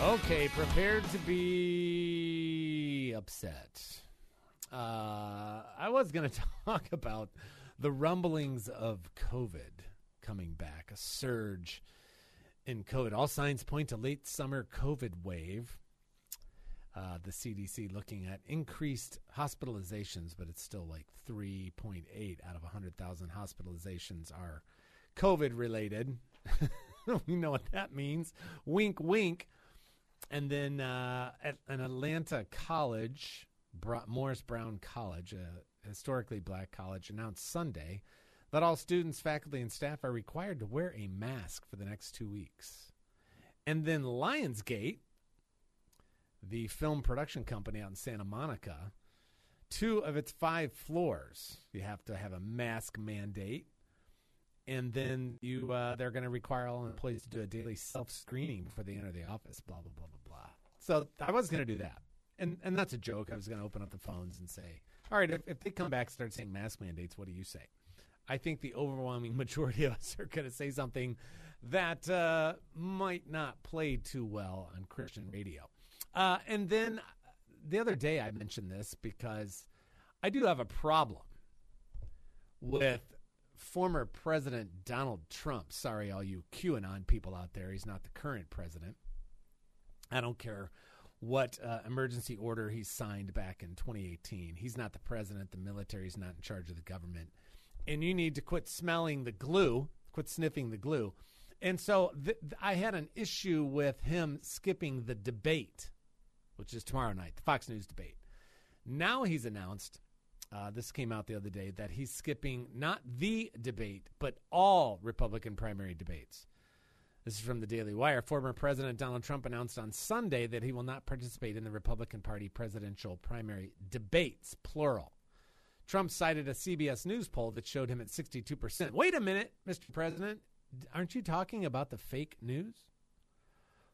Okay, prepared to be upset. Uh, I was going to talk about the rumblings of COVID coming back, a surge in COVID. All signs point to late summer COVID wave. Uh, the CDC looking at increased hospitalizations, but it's still like 3.8 out of 100,000 hospitalizations are COVID related. we know what that means. Wink, wink. And then uh, at an Atlanta college, Morris Brown College, a historically black college, announced Sunday that all students, faculty, and staff are required to wear a mask for the next two weeks. And then Lionsgate, the film production company out in Santa Monica, two of its five floors, you have to have a mask mandate and then you uh, they're going to require all employees to do a daily self screening before they enter the office. Blah blah blah blah blah. So I was going to do that, and and that's a joke. I was going to open up the phones and say, all right, if, if they come back and start saying mask mandates, what do you say? I think the overwhelming majority of us are going to say something that uh, might not play too well on Christian radio. Uh, and then the other day I mentioned this because I do have a problem with former President Donald Trump. Sorry, all you QAnon people out there. He's not the current president. I don't care what uh, emergency order he signed back in 2018. He's not the president. The military's not in charge of the government. And you need to quit smelling the glue, quit sniffing the glue. And so th- I had an issue with him skipping the debate, which is tomorrow night, the Fox News debate. Now he's announced uh, this came out the other day that he's skipping not the debate, but all Republican primary debates. This is from the Daily Wire. Former President Donald Trump announced on Sunday that he will not participate in the Republican Party presidential primary debates, plural. Trump cited a CBS News poll that showed him at 62%. Wait a minute, Mr. President. Aren't you talking about the fake news?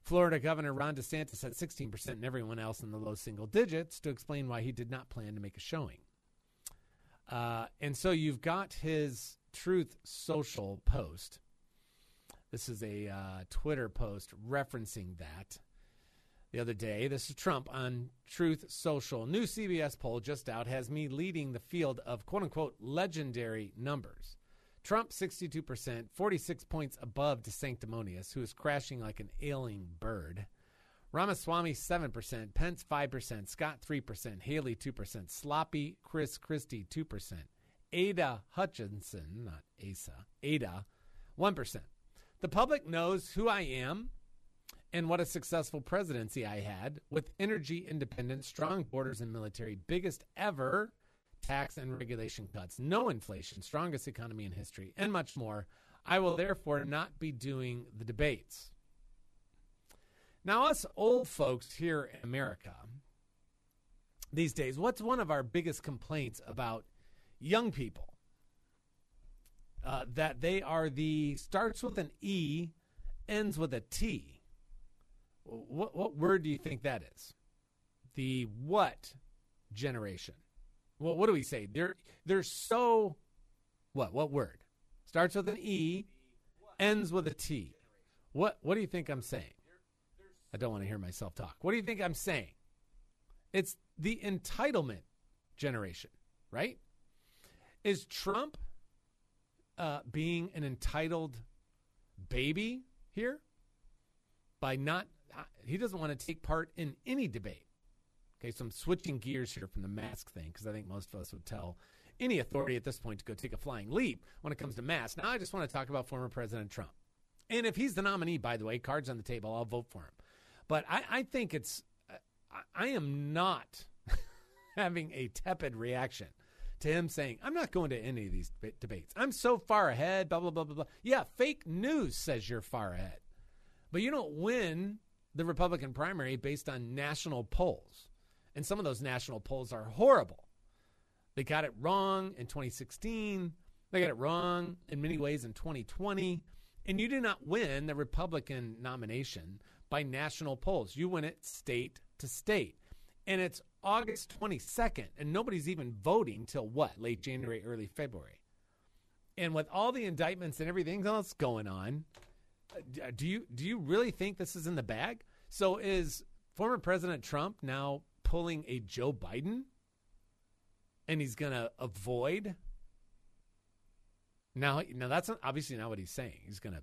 Florida Governor Ron DeSantis at 16% and everyone else in the low single digits to explain why he did not plan to make a showing. Uh, and so you've got his Truth Social post. This is a uh, Twitter post referencing that the other day. This is Trump on Truth Social. New CBS poll just out has me leading the field of quote unquote legendary numbers. Trump 62%, 46 points above DeSanctimonious, who is crashing like an ailing bird. Ramaswamy 7%, Pence 5%, Scott 3%, Haley 2%, Sloppy Chris Christie 2%, Ada Hutchinson, not Asa, Ada 1%. The public knows who I am and what a successful presidency I had with energy independence, strong borders and military, biggest ever tax and regulation cuts, no inflation, strongest economy in history, and much more. I will therefore not be doing the debates. Now, us old folks here in America these days, what's one of our biggest complaints about young people? Uh, that they are the starts with an E, ends with a T. What, what word do you think that is? The what generation? Well, what do we say? They're they're so what? What word? Starts with an E, ends with a T. What what do you think I'm saying? I don't want to hear myself talk. What do you think I'm saying? It's the entitlement generation, right? Is Trump uh, being an entitled baby here by not? Uh, he doesn't want to take part in any debate. Okay, so I'm switching gears here from the mask thing because I think most of us would tell any authority at this point to go take a flying leap when it comes to masks. Now I just want to talk about former President Trump. And if he's the nominee, by the way, cards on the table, I'll vote for him. But I, I think it's, I am not having a tepid reaction to him saying, I'm not going to any of these debates. I'm so far ahead, blah, blah, blah, blah, blah. Yeah, fake news says you're far ahead. But you don't win the Republican primary based on national polls. And some of those national polls are horrible. They got it wrong in 2016. They got it wrong in many ways in 2020. And you do not win the Republican nomination by national polls. You win it state to state. And it's August 22nd, and nobody's even voting till what? Late January, early February. And with all the indictments and everything else going on, uh, do you do you really think this is in the bag? So is former President Trump now pulling a Joe Biden? And he's going to avoid now, now that's obviously not what he's saying. He's going to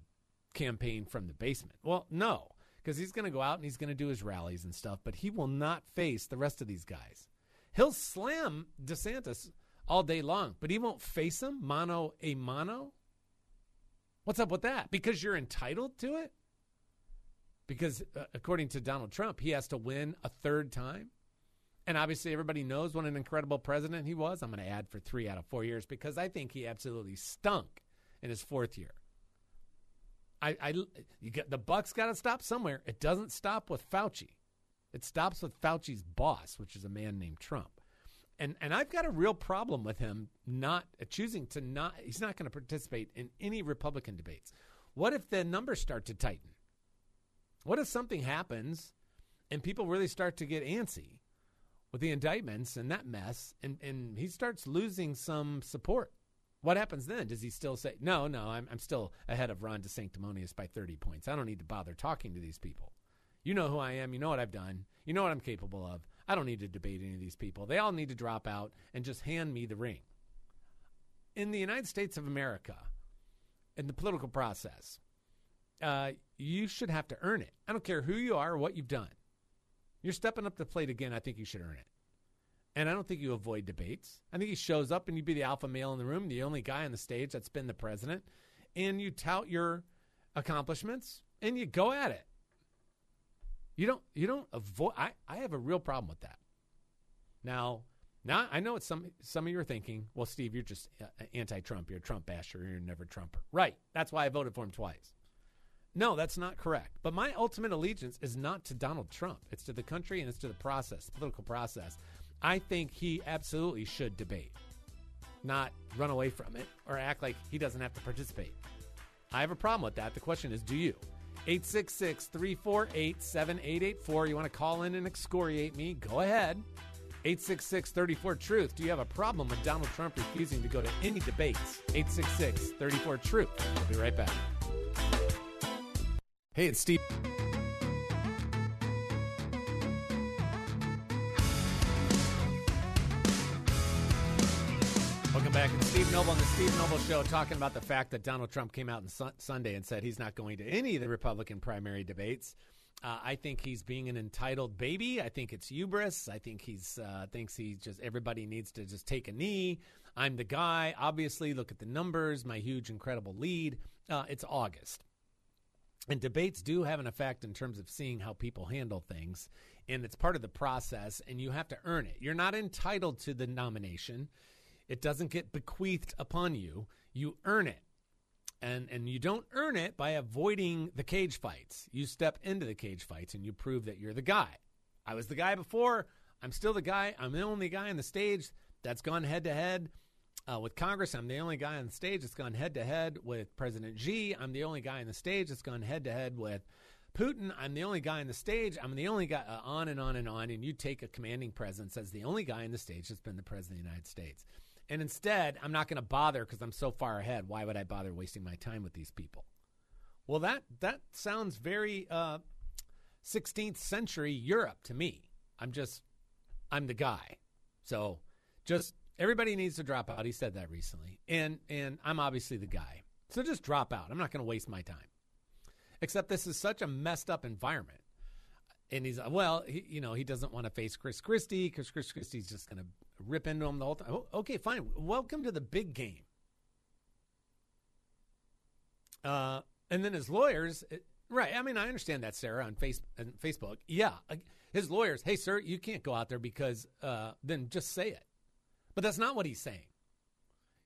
campaign from the basement. Well, no, because he's going to go out and he's going to do his rallies and stuff, but he will not face the rest of these guys. He'll slam DeSantis all day long, but he won't face him mano a mano. What's up with that? Because you're entitled to it? Because uh, according to Donald Trump, he has to win a third time. And obviously, everybody knows what an incredible president he was. I'm going to add for three out of four years because I think he absolutely stunk in his fourth year. I, I you get the Buck's got to stop somewhere. It doesn't stop with Fauci. It stops with Fauci's boss, which is a man named Trump. And and I've got a real problem with him not uh, choosing to not. He's not going to participate in any Republican debates. What if the numbers start to tighten? What if something happens and people really start to get antsy? with the indictments and that mess, and, and he starts losing some support. What happens then? Does he still say, no, no, I'm, I'm still ahead of Ron DeSanctimonious by 30 points. I don't need to bother talking to these people. You know who I am. You know what I've done. You know what I'm capable of. I don't need to debate any of these people. They all need to drop out and just hand me the ring. In the United States of America, in the political process, uh, you should have to earn it. I don't care who you are or what you've done. You're stepping up the plate again. I think you should earn it. And I don't think you avoid debates. I think he shows up and you'd be the alpha male in the room, the only guy on the stage that's been the president, and you tout your accomplishments and you go at it. You don't you don't avoid I, I have a real problem with that. Now, now I know it's some some of you are thinking, well, Steve, you're just uh, anti-Trump. You're a Trump basher. You're never Trumper. Right. That's why I voted for him twice. No, that's not correct. But my ultimate allegiance is not to Donald Trump. It's to the country and it's to the process, political process. I think he absolutely should debate, not run away from it or act like he doesn't have to participate. I have a problem with that. The question is, do you? 866 348 7884. You want to call in and excoriate me? Go ahead. 866 34 Truth. Do you have a problem with Donald Trump refusing to go to any debates? 866 34 Truth. We'll be right back. Hey, it's Steve. Back. Steve Noble on the Steve Noble Show talking about the fact that Donald Trump came out on su- Sunday and said he's not going to any of the Republican primary debates. Uh, I think he's being an entitled baby. I think it's hubris. I think he's uh, thinks he just everybody needs to just take a knee. I'm the guy. Obviously, look at the numbers. My huge, incredible lead. Uh, it's August. And debates do have an effect in terms of seeing how people handle things. And it's part of the process, and you have to earn it. You're not entitled to the nomination, it doesn't get bequeathed upon you. You earn it. And, and you don't earn it by avoiding the cage fights. You step into the cage fights and you prove that you're the guy. I was the guy before. I'm still the guy. I'm the only guy on the stage that's gone head to head uh, with Congress, I'm the only guy on the stage that's gone head to head with President Xi. I'm the only guy on the stage that's gone head to head with Putin. I'm the only guy on the stage. I'm the only guy, uh, on and on and on. And you take a commanding presence as the only guy on the stage that's been the president of the United States. And instead, I'm not going to bother because I'm so far ahead. Why would I bother wasting my time with these people? Well, that that sounds very uh, 16th century Europe to me. I'm just, I'm the guy. So just Everybody needs to drop out. He said that recently. And and I'm obviously the guy. So just drop out. I'm not going to waste my time. Except this is such a messed up environment. And he's well, he, you know, he doesn't want to face Chris Christie because Chris Christie's just going to rip into him the whole time. Oh, okay, fine. Welcome to the big game. Uh, and then his lawyers, it, right? I mean, I understand that, Sarah, on face on Facebook. Yeah, his lawyers. Hey, sir, you can't go out there because uh, then just say it. But that's not what he's saying.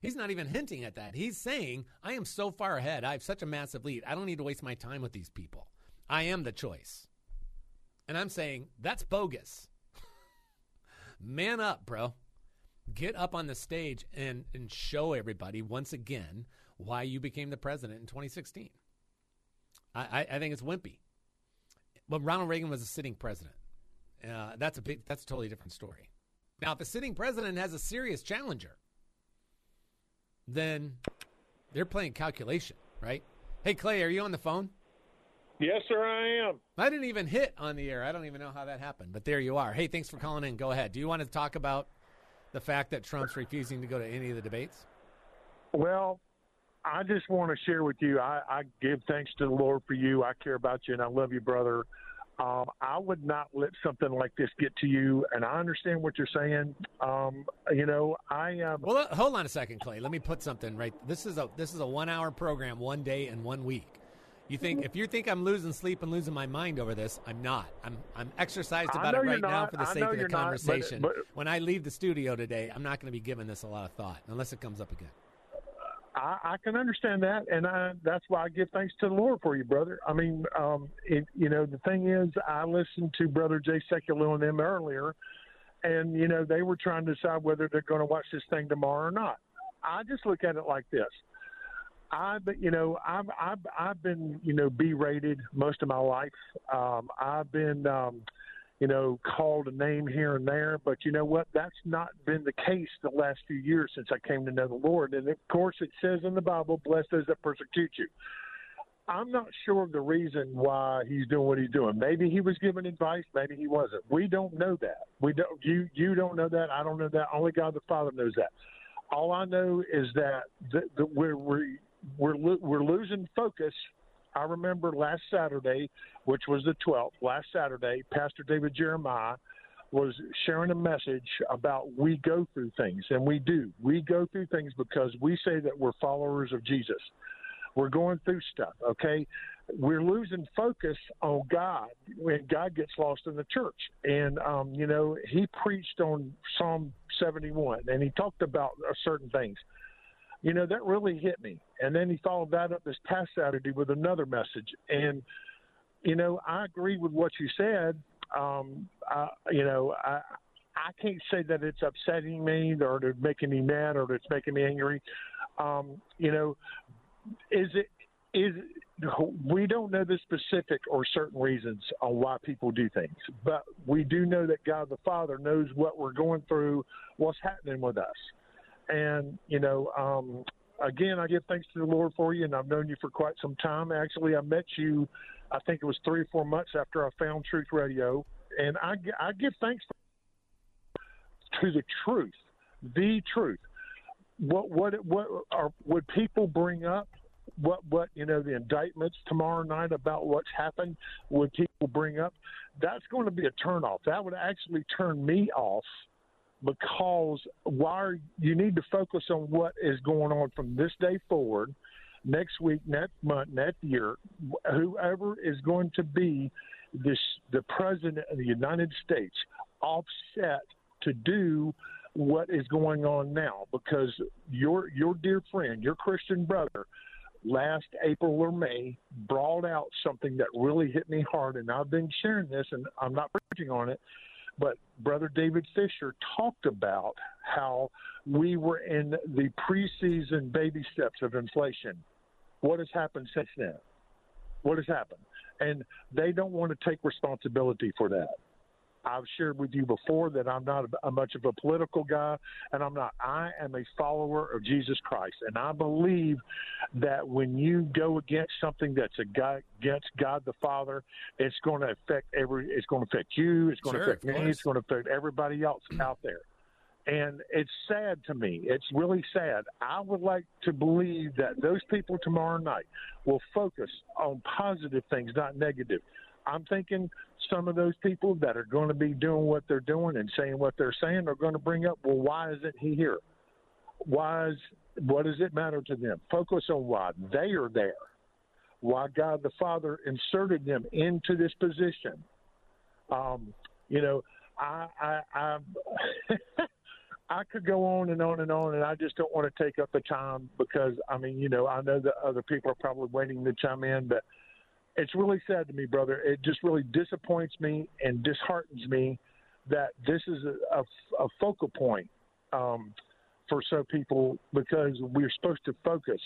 He's not even hinting at that. He's saying, I am so far ahead. I have such a massive lead. I don't need to waste my time with these people. I am the choice. And I'm saying that's bogus. Man up, bro. Get up on the stage and, and show everybody once again why you became the president in 2016. I, I, I think it's wimpy. But Ronald Reagan was a sitting president. Uh, that's a big. That's a totally different story. Now, if a sitting president has a serious challenger, then they're playing calculation, right? Hey, Clay, are you on the phone? Yes, sir, I am. I didn't even hit on the air. I don't even know how that happened, but there you are. Hey, thanks for calling in. Go ahead. Do you want to talk about the fact that Trump's refusing to go to any of the debates? Well, I just want to share with you. I, I give thanks to the Lord for you. I care about you, and I love you, brother. Um, I would not let something like this get to you, and I understand what you're saying. Um, you know, I um, well, hold on a second, Clay. Let me put something right. This is a this is a one hour program, one day and one week. You think if you think I'm losing sleep and losing my mind over this, I'm not. I'm I'm exercised about it right now for the sake of the conversation. Not, but, but, when I leave the studio today, I'm not going to be giving this a lot of thought unless it comes up again. I, I can understand that, and I, that's why I give thanks to the Lord for you, brother. I mean, um, it, you know, the thing is, I listened to Brother Jay Sekulow and them earlier, and you know, they were trying to decide whether they're going to watch this thing tomorrow or not. I just look at it like this. I, you know, I've I've I've been you know berated most of my life. Um, I've been um, you know, called a name here and there. But you know what? That's not been the case the last few years since I came to know the Lord. And of course, it says in the Bible, "Bless those that persecute you." I'm not sure of the reason why he's doing what he's doing. Maybe he was giving advice, maybe he wasn't. We don't know that. We don't. You you don't know that. I don't know that. Only God the Father knows that. All I know is that the, the, we're we're we're, we're losing focus I remember last Saturday, which was the 12th, last Saturday, Pastor David Jeremiah was sharing a message about we go through things, and we do. We go through things because we say that we're followers of Jesus. We're going through stuff, okay? We're losing focus on God when God gets lost in the church. And, um, you know, he preached on Psalm 71, and he talked about certain things you know, that really hit me. And then he followed that up this past Saturday with another message. And, you know, I agree with what you said. Um, I, you know, I, I can't say that it's upsetting me or it's making me mad or it's making me angry. Um, you know, is it, is we don't know the specific or certain reasons on why people do things, but we do know that God the Father knows what we're going through, what's happening with us. And, you know, um, again, I give thanks to the Lord for you, and I've known you for quite some time. Actually, I met you, I think it was three or four months after I found Truth Radio, and I, I give thanks to the truth, the truth. What what what are would people bring up? What what you know the indictments tomorrow night about what's happened? Would people bring up? That's going to be a turnoff. That would actually turn me off because why you need to focus on what is going on from this day forward, next week, next month, next year. Whoever is going to be this the president of the United States offset to do what is going on now because your your dear friend, your Christian brother, last April or May brought out something that really hit me hard, and I've been sharing this, and I'm not preaching on it. But Brother David Fisher talked about how we were in the preseason baby steps of inflation. What has happened since then? What has happened? And they don't want to take responsibility for that. I've shared with you before that I'm not a, a much of a political guy, and I'm not. I am a follower of Jesus Christ, and I believe that when you go against something that's a God, against God the Father, it's going to affect every. It's going to affect you. It's going sure, to affect me. It's going to affect everybody else out there. And it's sad to me. It's really sad. I would like to believe that those people tomorrow night will focus on positive things, not negative. I'm thinking some of those people that are going to be doing what they're doing and saying what they're saying are going to bring up, well, why isn't he here? Why is what does it matter to them? Focus on why they are there. Why God the Father inserted them into this position. Um, you know, I I I, I could go on and on and on, and I just don't want to take up the time because I mean, you know, I know that other people are probably waiting to chime in, but it's really sad to me, brother. It just really disappoints me and disheartens me that this is a, a, a focal point um, for some people because we're supposed to focus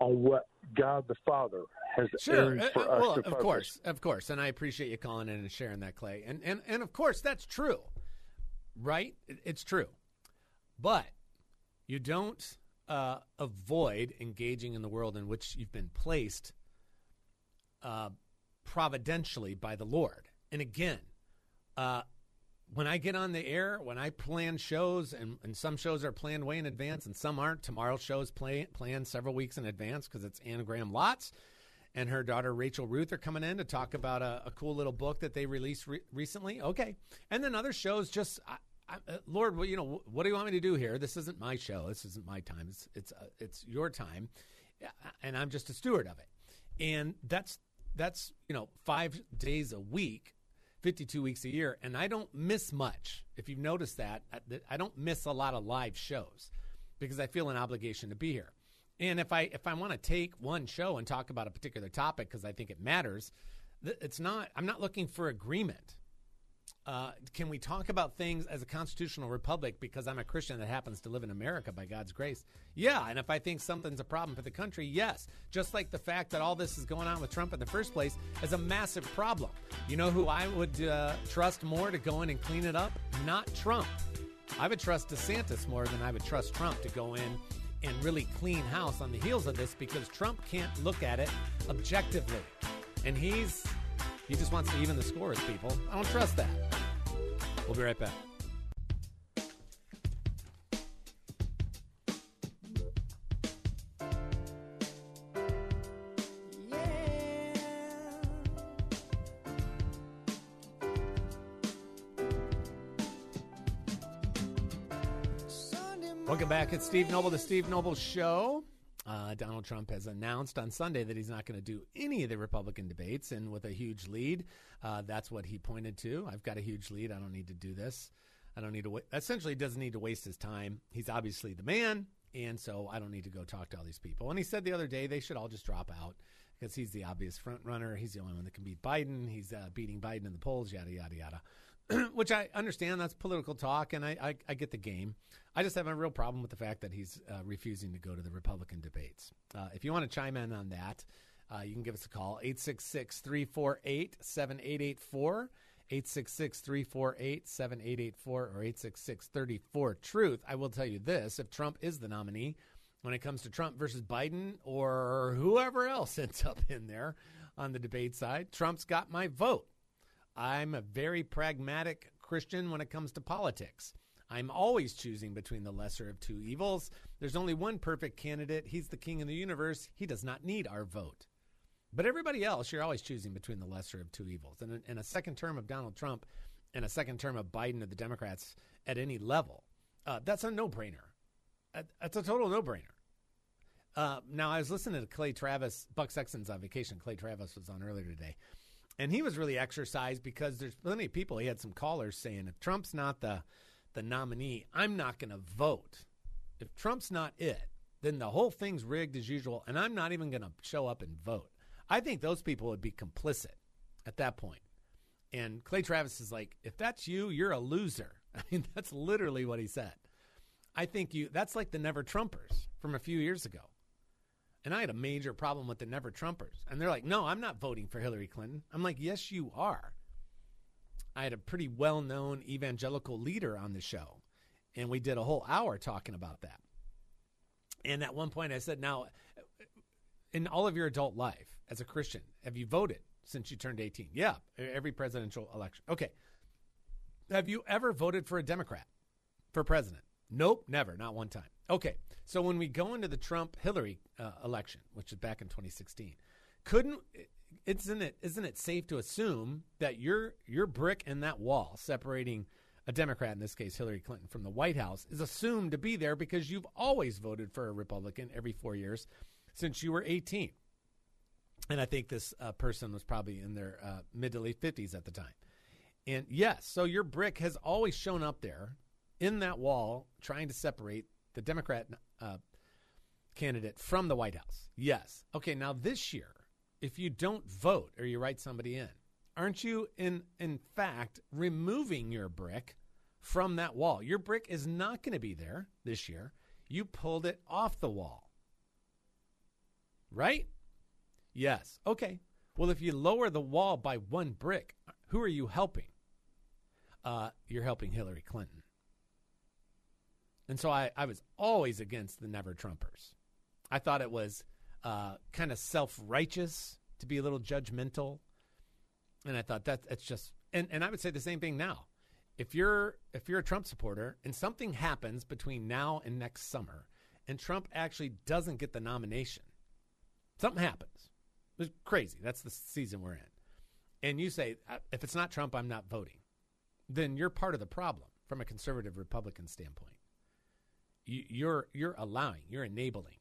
on what God the Father has sure. for uh, us well, to of course, of course, and I appreciate you calling in and sharing that, Clay. And and and of course, that's true, right? It's true, but you don't uh, avoid engaging in the world in which you've been placed uh, providentially by the Lord. And again, uh, when I get on the air, when I plan shows, and, and some shows are planned way in advance and some aren't. Tomorrow's show is play, planned several weeks in advance because it's Anne Graham Lotz and her daughter Rachel Ruth are coming in to talk about a, a cool little book that they released re- recently. Okay. And then other shows just. I, I, uh, Lord, well, you know, what do you want me to do here? This isn't my show. This isn't my time. It's it's uh, it's your time, and I'm just a steward of it. And that's that's you know five days a week 52 weeks a year, and I don't miss much. If you've noticed that, I- don't miss a lot of live shows because I feel an obligation to be here. And if I if I want to take one show and talk about a particular topic because I think it matters, it's not. I'm not looking for agreement. Uh, can we talk about things as a constitutional republic because I'm a Christian that happens to live in America by God's grace? Yeah, and if I think something's a problem for the country, yes. Just like the fact that all this is going on with Trump in the first place is a massive problem. You know who I would uh, trust more to go in and clean it up? Not Trump. I would trust DeSantis more than I would trust Trump to go in and really clean house on the heels of this because Trump can't look at it objectively. And he's he just wants to even the score with people. I don't trust that. We'll be right back. Welcome back. It's Steve Noble, the Steve Noble Show. Uh, Donald Trump has announced on Sunday that he's not going to do any of the Republican debates, and with a huge lead, uh, that's what he pointed to. I've got a huge lead. I don't need to do this. I don't need to. Wa- essentially, doesn't need to waste his time. He's obviously the man, and so I don't need to go talk to all these people. And he said the other day they should all just drop out because he's the obvious front runner. He's the only one that can beat Biden. He's uh, beating Biden in the polls. Yada yada yada. which I understand. That's political talk, and I, I, I get the game. I just have a real problem with the fact that he's uh, refusing to go to the Republican debates. Uh, if you want to chime in on that, uh, you can give us a call 866 348 7884. 866 348 7884 or 866 34 Truth. I will tell you this if Trump is the nominee, when it comes to Trump versus Biden or whoever else ends up in there on the debate side, Trump's got my vote. I'm a very pragmatic Christian when it comes to politics. I'm always choosing between the lesser of two evils. There's only one perfect candidate. He's the king of the universe. He does not need our vote. But everybody else, you're always choosing between the lesser of two evils. And in a second term of Donald Trump and a second term of Biden of the Democrats at any level, uh, that's a no brainer. That's a total no brainer. Uh, now, I was listening to Clay Travis, Buck Sexton's on vacation. Clay Travis was on earlier today. And he was really exercised because there's plenty of people. He had some callers saying, if Trump's not the, the nominee, I'm not going to vote. If Trump's not it, then the whole thing's rigged as usual, and I'm not even going to show up and vote. I think those people would be complicit at that point. And Clay Travis is like, if that's you, you're a loser. I mean, that's literally what he said. I think you, that's like the Never Trumpers from a few years ago. And I had a major problem with the Never Trumpers. And they're like, no, I'm not voting for Hillary Clinton. I'm like, yes, you are. I had a pretty well known evangelical leader on the show, and we did a whole hour talking about that. And at one point, I said, now, in all of your adult life as a Christian, have you voted since you turned 18? Yeah, every presidential election. Okay. Have you ever voted for a Democrat for president? Nope, never, not one time. Okay, so when we go into the Trump Hillary uh, election, which is back in 2016, couldn't isn't it isn't it safe to assume that your your brick in that wall separating a Democrat in this case Hillary Clinton from the White House is assumed to be there because you've always voted for a Republican every 4 years since you were 18. And I think this uh, person was probably in their uh, mid to late 50s at the time. And yes, so your brick has always shown up there in that wall trying to separate the Democrat uh, candidate from the White House. Yes. Okay, now this year, if you don't vote or you write somebody in? Aren't you in in fact removing your brick from that wall? Your brick is not going to be there this year. You pulled it off the wall. Right? Yes. Okay. Well, if you lower the wall by one brick, who are you helping? Uh, you're helping Hillary Clinton. And so I, I was always against the never Trumpers. I thought it was uh, kind of self righteous to be a little judgmental. And I thought that that's just and, and I would say the same thing now. If you're if you're a Trump supporter and something happens between now and next summer and Trump actually doesn't get the nomination, something happens. It's crazy. That's the season we're in. And you say, uh, if it's not Trump, I'm not voting. Then you're part of the problem from a conservative Republican standpoint. You, you're you're allowing, you're enabling,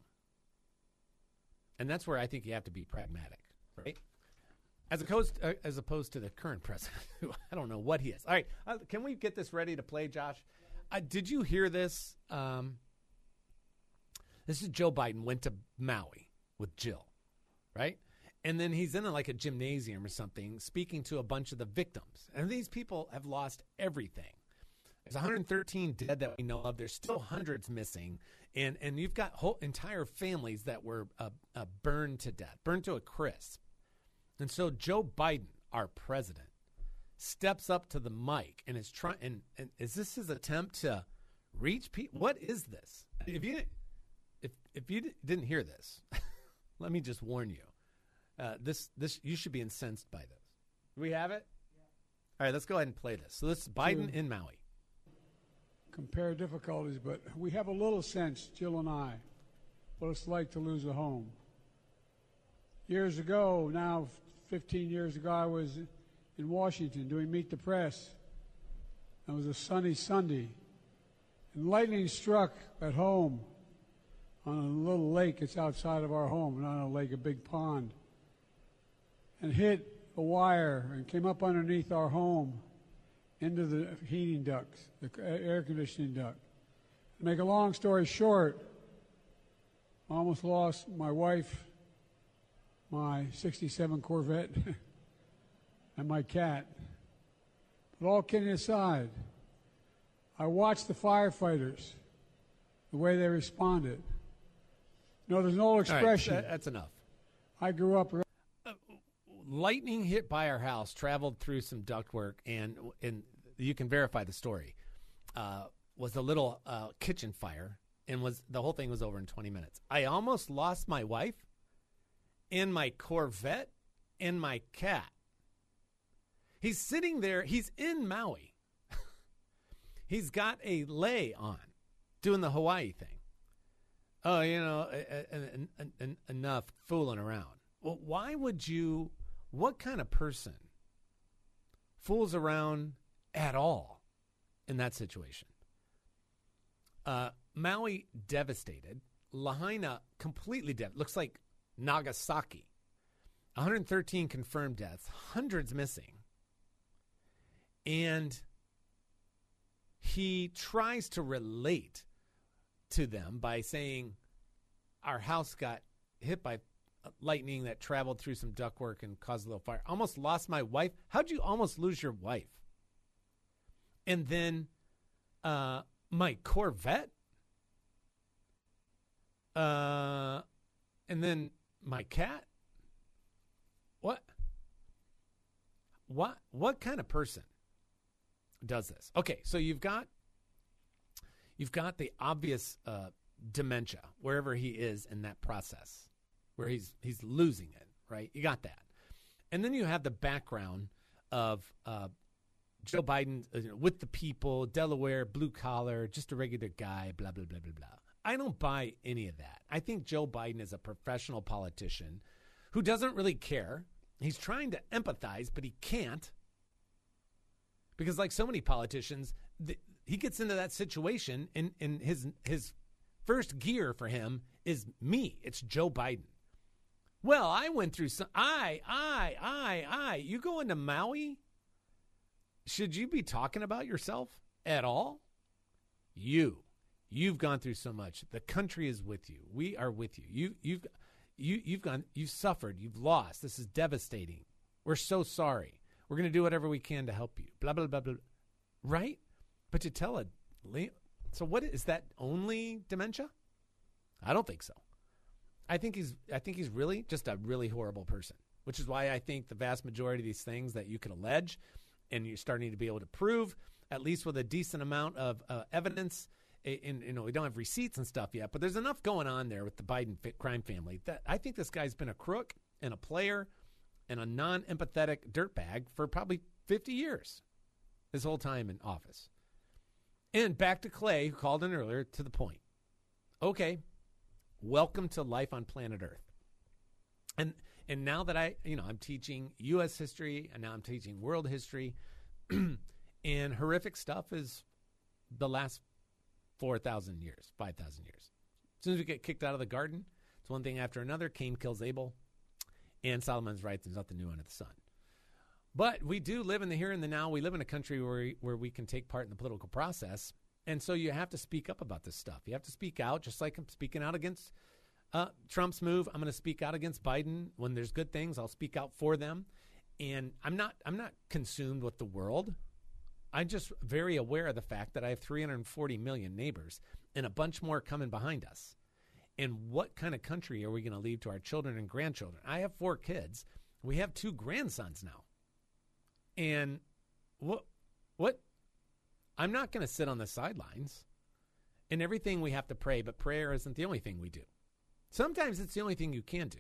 and that's where I think you have to be pragmatic, right? As opposed uh, as opposed to the current president, who I don't know what he is. All right, uh, can we get this ready to play, Josh? Uh, did you hear this? Um, this is Joe Biden went to Maui with Jill, right? And then he's in a, like a gymnasium or something, speaking to a bunch of the victims. And these people have lost everything. There's 113 dead that we know of. There's still hundreds missing, and and you've got whole entire families that were uh, uh, burned to death, burned to a crisp. And so Joe Biden, our president, steps up to the mic and is trying. And, and is this his attempt to reach people? What is this? If you if if you didn't hear this, let me just warn you. Uh, this this you should be incensed by this. Do we have it? All right, let's go ahead and play this. So this is Biden in Maui. Compare difficulties, but we have a little sense, Jill and I, what it's like to lose a home. Years ago, now 15 years ago, I was in Washington doing Meet the Press. It was a sunny Sunday, and lightning struck at home on a little lake. It's outside of our home, not a lake, a big pond and hit a wire and came up underneath our home into the heating ducts, the air conditioning duct. To make a long story short, I almost lost my wife, my 67 Corvette, and my cat. But all kidding aside, I watched the firefighters, the way they responded. You know, there's an old expression. Right, that's enough. I grew up lightning hit by our house, traveled through some ductwork, and and you can verify the story. Uh, was a little uh, kitchen fire, and was the whole thing was over in 20 minutes. I almost lost my wife, and my Corvette, and my cat. He's sitting there. He's in Maui. he's got a lei on, doing the Hawaii thing. Oh, you know, enough fooling around. Well, why would you what kind of person fools around at all in that situation? Uh, Maui devastated. Lahaina completely dead. Looks like Nagasaki. 113 confirmed deaths, hundreds missing. And he tries to relate to them by saying, Our house got hit by lightning that traveled through some ductwork and caused a little fire. Almost lost my wife. How'd you almost lose your wife? And then uh, my Corvette. Uh, and then my cat. What? What? What kind of person does this? Okay, so you've got you've got the obvious uh, dementia wherever he is in that process where he's he's losing it, right? You got that, and then you have the background of uh, Joe Biden uh, you know, with the people, Delaware, blue collar, just a regular guy, blah blah blah blah blah. I don't buy any of that. I think Joe Biden is a professional politician who doesn't really care. He's trying to empathize, but he can't because, like so many politicians, the, he gets into that situation, and, and his his first gear for him is me. It's Joe Biden. Well, I went through some. I, I, I, I. You go into Maui? Should you be talking about yourself at all? You, you've gone through so much. The country is with you. We are with you. You, you've, you you've gone you've suffered, you've lost. This is devastating. We're so sorry. We're going to do whatever we can to help you. Blah blah blah blah. Right? But to tell a so what is that only dementia? I don't think so. I think he's I think he's really just a really horrible person, which is why I think the vast majority of these things that you can allege and you're starting to be able to prove at least with a decent amount of uh, evidence in, you know we don't have receipts and stuff yet, but there's enough going on there with the Biden crime family that I think this guy's been a crook and a player and a non-empathetic dirtbag for probably 50 years, his whole time in office. And back to Clay, who called in earlier, to the point. Okay, welcome to life on planet Earth. And and now that I, you know, I'm teaching U.S. history and now I'm teaching world history, and horrific stuff is the last 4,000 years, 5,000 years. As soon as we get kicked out of the garden, it's one thing after another. Cain kills Abel, and Solomon's right, there's nothing new under the sun. But we do live in the here and the now. We live in a country where we, where we can take part in the political process. And so you have to speak up about this stuff. You have to speak out, just like I'm speaking out against uh, Trump's move. I'm going to speak out against Biden. When there's good things, I'll speak out for them. And I'm not I'm not consumed with the world. I'm just very aware of the fact that I have 340 million neighbors and a bunch more coming behind us. And what kind of country are we going to leave to our children and grandchildren? I have four kids. We have two grandsons now. And what what I'm not going to sit on the sidelines. In everything we have to pray, but prayer isn't the only thing we do. Sometimes it's the only thing you can do.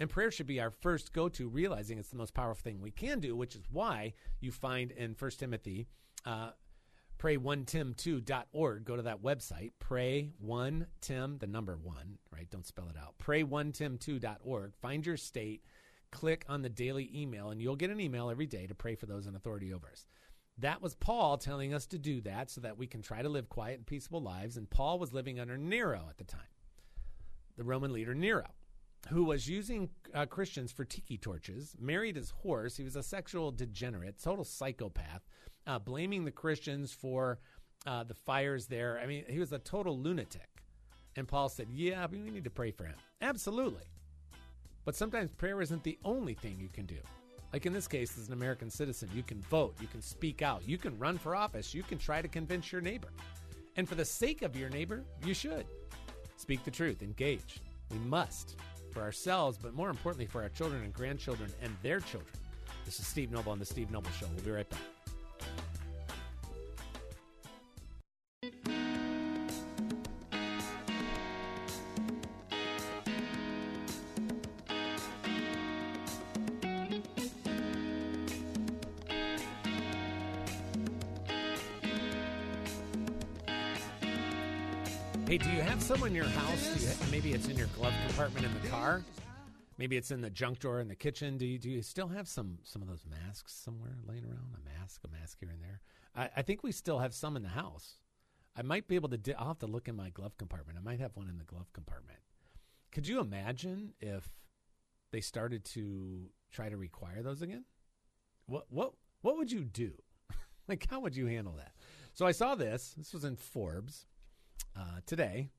And prayer should be our first go to, realizing it's the most powerful thing we can do, which is why you find in 1 Timothy, uh, pray1tim2.org. Go to that website, pray1tim, the number one, right? Don't spell it out. Pray1tim2.org. Find your state, click on the daily email, and you'll get an email every day to pray for those in authority over us. That was Paul telling us to do that so that we can try to live quiet and peaceable lives. And Paul was living under Nero at the time, the Roman leader Nero who was using uh, Christians for tiki torches, married his horse. He was a sexual degenerate, total psychopath, uh, blaming the Christians for uh, the fires there. I mean, he was a total lunatic. And Paul said, Yeah, we need to pray for him. Absolutely. But sometimes prayer isn't the only thing you can do. Like in this case, as an American citizen, you can vote, you can speak out, you can run for office, you can try to convince your neighbor. And for the sake of your neighbor, you should. Speak the truth, engage. We must for ourselves, but more importantly for our children and grandchildren and their children. This is Steve Noble on The Steve Noble Show. We'll be right back. In your house? Maybe it's in your glove compartment in the car. Maybe it's in the junk drawer in the kitchen. Do you, do you still have some some of those masks somewhere laying around? A mask, a mask here and there. I, I think we still have some in the house. I might be able to. Di- I'll have to look in my glove compartment. I might have one in the glove compartment. Could you imagine if they started to try to require those again? What what what would you do? like how would you handle that? So I saw this. This was in Forbes uh, today,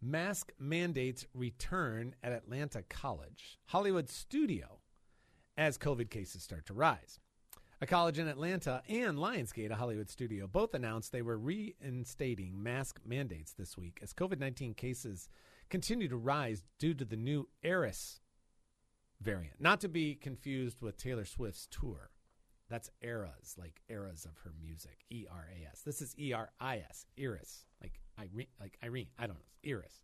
mask mandates return at Atlanta College, Hollywood studio, as COVID cases start to rise. A college in Atlanta and Lionsgate, a Hollywood studio, both announced they were reinstating mask mandates this week as COVID 19 cases continue to rise due to the new Eris variant, not to be confused with Taylor Swift's tour. That's eras, like eras of her music. E R A S. This is E R I S, Eris. Irene, like Irene. I don't know. Iris.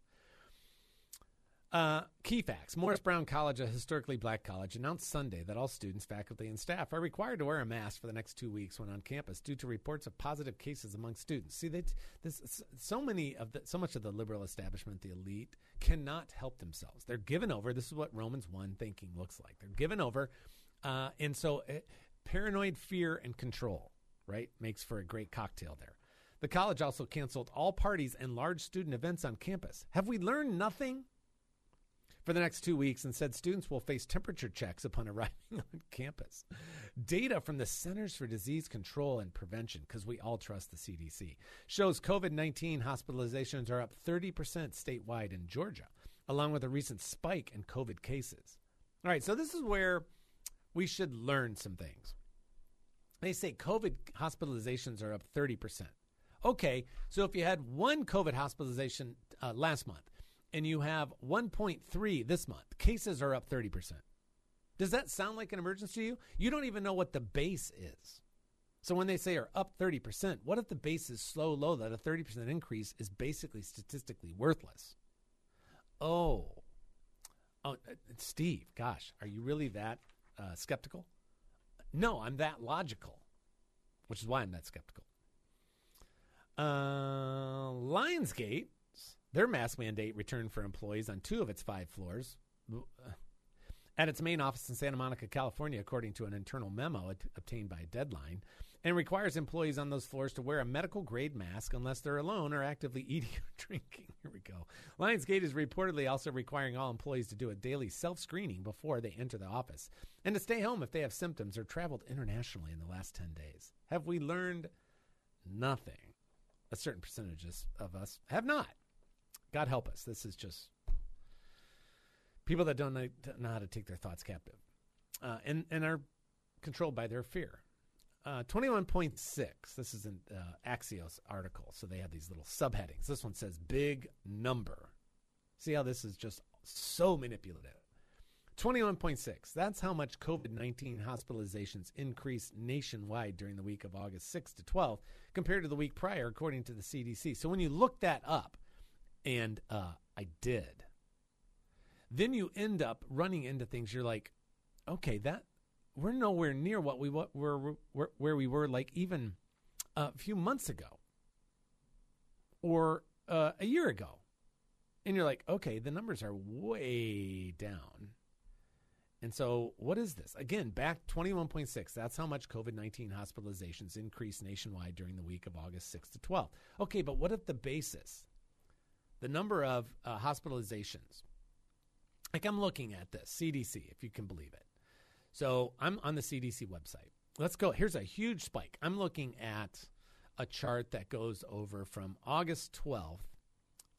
Uh, key facts Morris Brown College, a historically black college, announced Sunday that all students, faculty, and staff are required to wear a mask for the next two weeks when on campus due to reports of positive cases among students. See, that this, so many of the, so much of the liberal establishment, the elite, cannot help themselves. They're given over. This is what Romans 1 thinking looks like. They're given over. Uh, and so, uh, paranoid fear and control, right, makes for a great cocktail there. The college also canceled all parties and large student events on campus. Have we learned nothing? For the next two weeks, and said students will face temperature checks upon arriving on campus. Data from the Centers for Disease Control and Prevention, because we all trust the CDC, shows COVID 19 hospitalizations are up 30% statewide in Georgia. along with a recent spike in COVID cases. All right, so this is where we should learn some things. They say COVID hospitalizations are up 30%. Okay, so if you had one COVID hospitalization uh, last month and you have 1.3 this month, cases are up 30%. Does that sound like an emergency to you? You don't even know what the base is. So when they say are up 30%, what if the base is so low that a 30% increase is basically statistically worthless? Oh. Oh, uh, Steve, gosh, are you really that uh, skeptical? No, I'm that logical, which is why I'm that skeptical. Uh, Lionsgate, their mask mandate returned for employees on two of its five floors at its main office in Santa Monica, California, according to an internal memo obtained by Deadline and requires employees on those floors to wear a medical grade mask unless they're alone or actively eating or drinking. Here we go. Lionsgate is reportedly also requiring all employees to do a daily self screening before they enter the office and to stay home if they have symptoms or traveled internationally in the last 10 days. Have we learned nothing? A certain percentages of us have not. God help us. This is just people that don't know, how to take their thoughts captive uh, and, and are controlled by their fear. Uh, 21.6. This is an uh, Axios article. So they have these little subheadings. This one says big number. See how this is just so manipulative. 21.6. That's how much COVID 19 hospitalizations increased nationwide during the week of August 6 to 12 compared to the week prior, according to the CDC. So when you look that up, and uh, I did, then you end up running into things you're like, okay, that we're nowhere near what we were where we were like even a few months ago or uh, a year ago. And you're like, okay, the numbers are way down. And so, what is this? Again, back 21.6. That's how much COVID 19 hospitalizations increased nationwide during the week of August 6th to 12th. Okay, but what if the basis, the number of uh, hospitalizations, like I'm looking at this, CDC, if you can believe it. So I'm on the CDC website. Let's go. Here's a huge spike. I'm looking at a chart that goes over from August 12th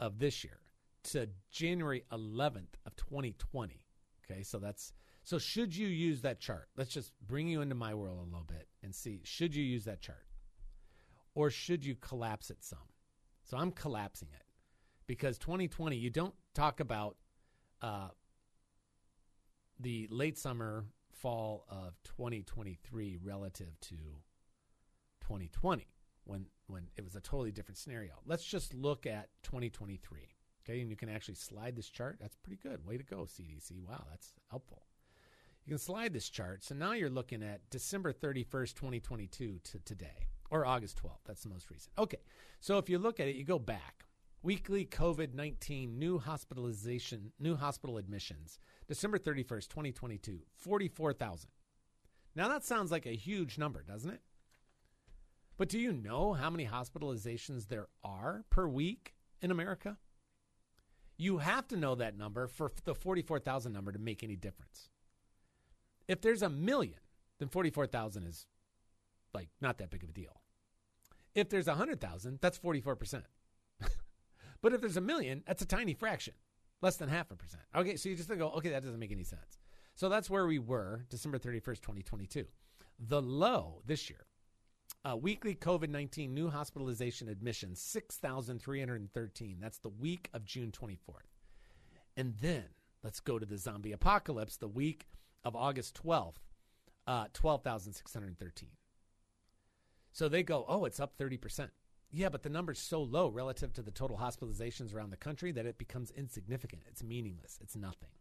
of this year to January 11th of 2020. Okay, so that's so should you use that chart? Let's just bring you into my world a little bit and see should you use that chart? Or should you collapse it some? So I'm collapsing it because 2020 you don't talk about uh, the late summer fall of 2023 relative to 2020 when when it was a totally different scenario. Let's just look at 2023. Okay, and you can actually slide this chart. That's pretty good. Way to go, CDC. Wow, that's helpful. You can slide this chart. So now you're looking at December 31st, 2022 to today, or August 12th. That's the most recent. Okay, so if you look at it, you go back. Weekly COVID 19 new hospitalization, new hospital admissions December 31st, 2022, 44,000. Now that sounds like a huge number, doesn't it? But do you know how many hospitalizations there are per week in America? You have to know that number for the 44,000 number to make any difference. If there's a million, then 44,000 is like not that big of a deal. If there's 100,000, that's 44%. but if there's a million, that's a tiny fraction. Less than half a percent. Okay, so you just go, okay, that doesn't make any sense. So that's where we were December 31st, 2022. The low this year, uh, weekly COVID 19 new hospitalization admissions, 6,313. That's the week of June 24th. And then let's go to the zombie apocalypse, the week of August 12th, uh, 12,613. So they go, oh, it's up 30%. Yeah, but the number's so low relative to the total hospitalizations around the country that it becomes insignificant. It's meaningless. It's nothing.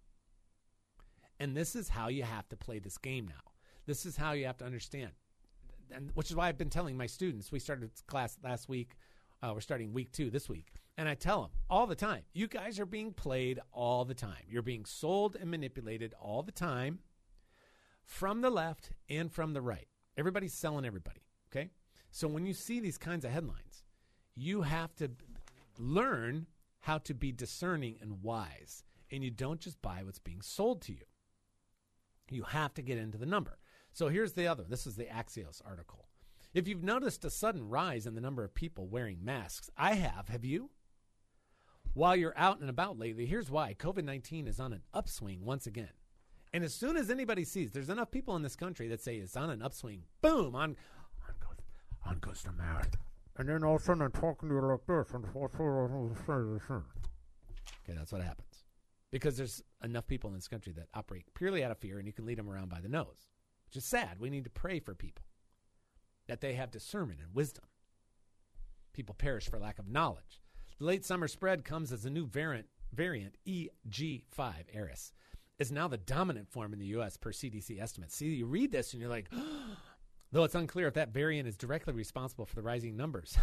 And this is how you have to play this game now. This is how you have to understand. And which is why I've been telling my students. We started class last week. Uh, we're starting week two this week. And I tell them all the time, you guys are being played all the time. You're being sold and manipulated all the time from the left and from the right. Everybody's selling everybody. Okay. So when you see these kinds of headlines, you have to learn how to be discerning and wise. And you don't just buy what's being sold to you. You have to get into the number. So here's the other. This is the Axios article. If you've noticed a sudden rise in the number of people wearing masks, I have. Have you? while you're out and about lately, here's why COVID 19 is on an upswing once again. And as soon as anybody sees, there's enough people in this country that say it's on an upswing, boom, on, on, goes, on goes the mouth. And then all of a sudden I'm talking to you like this. And okay, that's what happens. Because there's enough people in this country that operate purely out of fear and you can lead them around by the nose, which is sad. We need to pray for people that they have discernment and wisdom. People perish for lack of knowledge. The late summer spread comes as a new variant, variant EG5 Eris is now the dominant form in the U.S. per CDC estimates. See, you read this and you're like, though it's unclear if that variant is directly responsible for the rising numbers.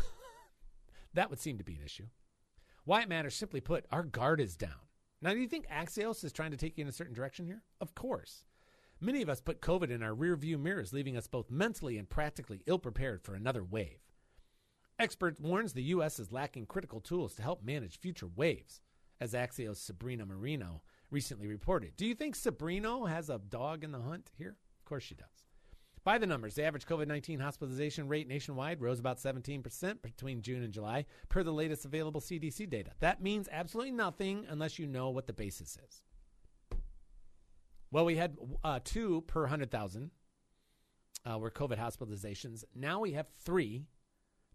that would seem to be an issue. Why it matters, simply put, our guard is down. Now, do you think Axios is trying to take you in a certain direction here? Of course. Many of us put COVID in our rearview mirrors, leaving us both mentally and practically ill prepared for another wave. Expert warns the U.S. is lacking critical tools to help manage future waves, as Axios' Sabrina Moreno recently reported. Do you think Sabrina has a dog in the hunt here? Of course she does. By the numbers, the average COVID 19 hospitalization rate nationwide rose about 17% between June and July, per the latest available CDC data. That means absolutely nothing unless you know what the basis is. Well, we had uh, two per 100,000 uh, were COVID hospitalizations. Now we have three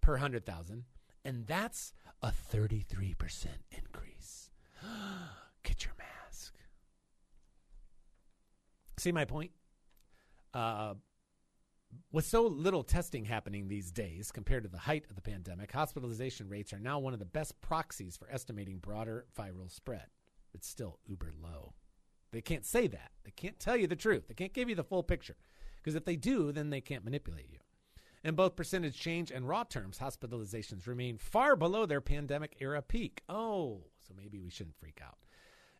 per 100,000, and that's a 33% increase. Get your mask. See my point? Uh, with so little testing happening these days compared to the height of the pandemic, hospitalization rates are now one of the best proxies for estimating broader viral spread. It's still uber low. They can't say that. They can't tell you the truth. They can't give you the full picture. Because if they do, then they can't manipulate you. In both percentage change and raw terms, hospitalizations remain far below their pandemic era peak. Oh, so maybe we shouldn't freak out.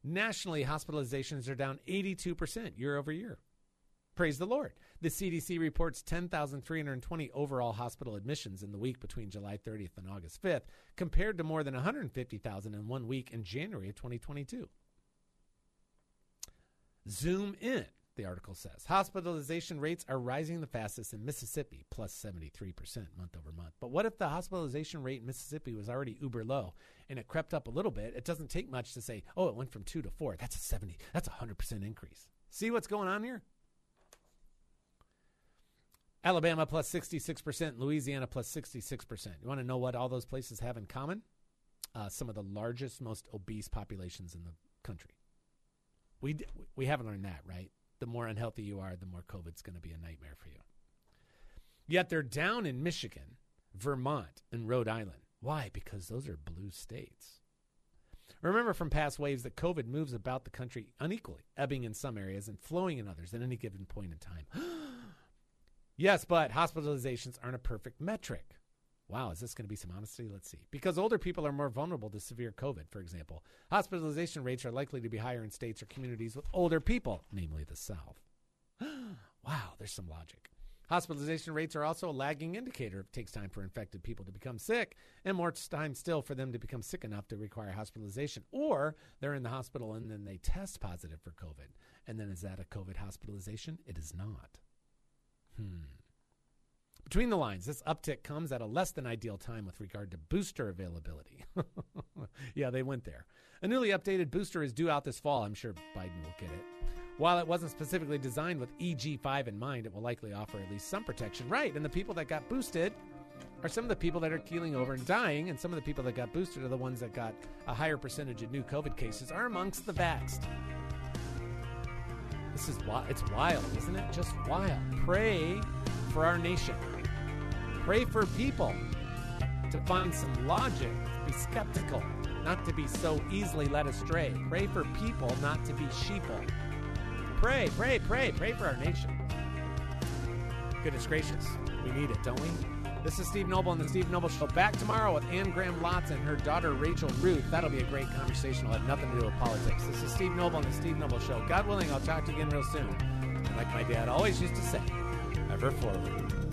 Nationally, hospitalizations are down 82% year over year. Praise the Lord. The CDC reports 10,320 overall hospital admissions in the week between July 30th and August 5th, compared to more than 150,000 in one week in January of 2022. Zoom in, the article says. Hospitalization rates are rising the fastest in Mississippi, plus 73% month over month. But what if the hospitalization rate in Mississippi was already uber low and it crept up a little bit? It doesn't take much to say, oh, it went from 2 to 4. That's a 70, that's a 100% increase. See what's going on here? Alabama plus 66%, Louisiana plus 66%. You want to know what all those places have in common? Uh, some of the largest, most obese populations in the country. We, we haven't learned that, right? The more unhealthy you are, the more COVID's going to be a nightmare for you. Yet they're down in Michigan, Vermont, and Rhode Island. Why? Because those are blue states. Remember from past waves that COVID moves about the country unequally, ebbing in some areas and flowing in others at any given point in time. Yes, but hospitalizations aren't a perfect metric. Wow, is this going to be some honesty? Let's see. Because older people are more vulnerable to severe COVID, for example. Hospitalization rates are likely to be higher in states or communities with older people, namely the South. wow, there's some logic. Hospitalization rates are also a lagging indicator. It takes time for infected people to become sick, and more time still for them to become sick enough to require hospitalization. Or they're in the hospital and then they test positive for COVID. And then is that a COVID hospitalization? It is not. Hmm. Between the lines, this uptick comes at a less than ideal time with regard to booster availability. yeah, they went there. A newly updated booster is due out this fall. I'm sure Biden will get it. While it wasn't specifically designed with EG5 in mind, it will likely offer at least some protection. Right, and the people that got boosted are some of the people that are keeling over and dying, and some of the people that got boosted are the ones that got a higher percentage of new COVID cases are amongst the vaxxed. This is wild. It's wild, isn't it? Just wild. Pray for our nation. Pray for people to find some logic, be skeptical, not to be so easily led astray. Pray for people not to be sheeple. Pray, pray, pray, pray for our nation. Goodness gracious, we need it, don't we? This is Steve Noble and the Steve Noble Show. Back tomorrow with Anne Graham Lotz and her daughter Rachel Ruth. That'll be a great conversation. It'll have nothing to do with politics. This is Steve Noble and the Steve Noble Show. God willing, I'll talk to you again real soon. And like my dad always used to say, ever forward.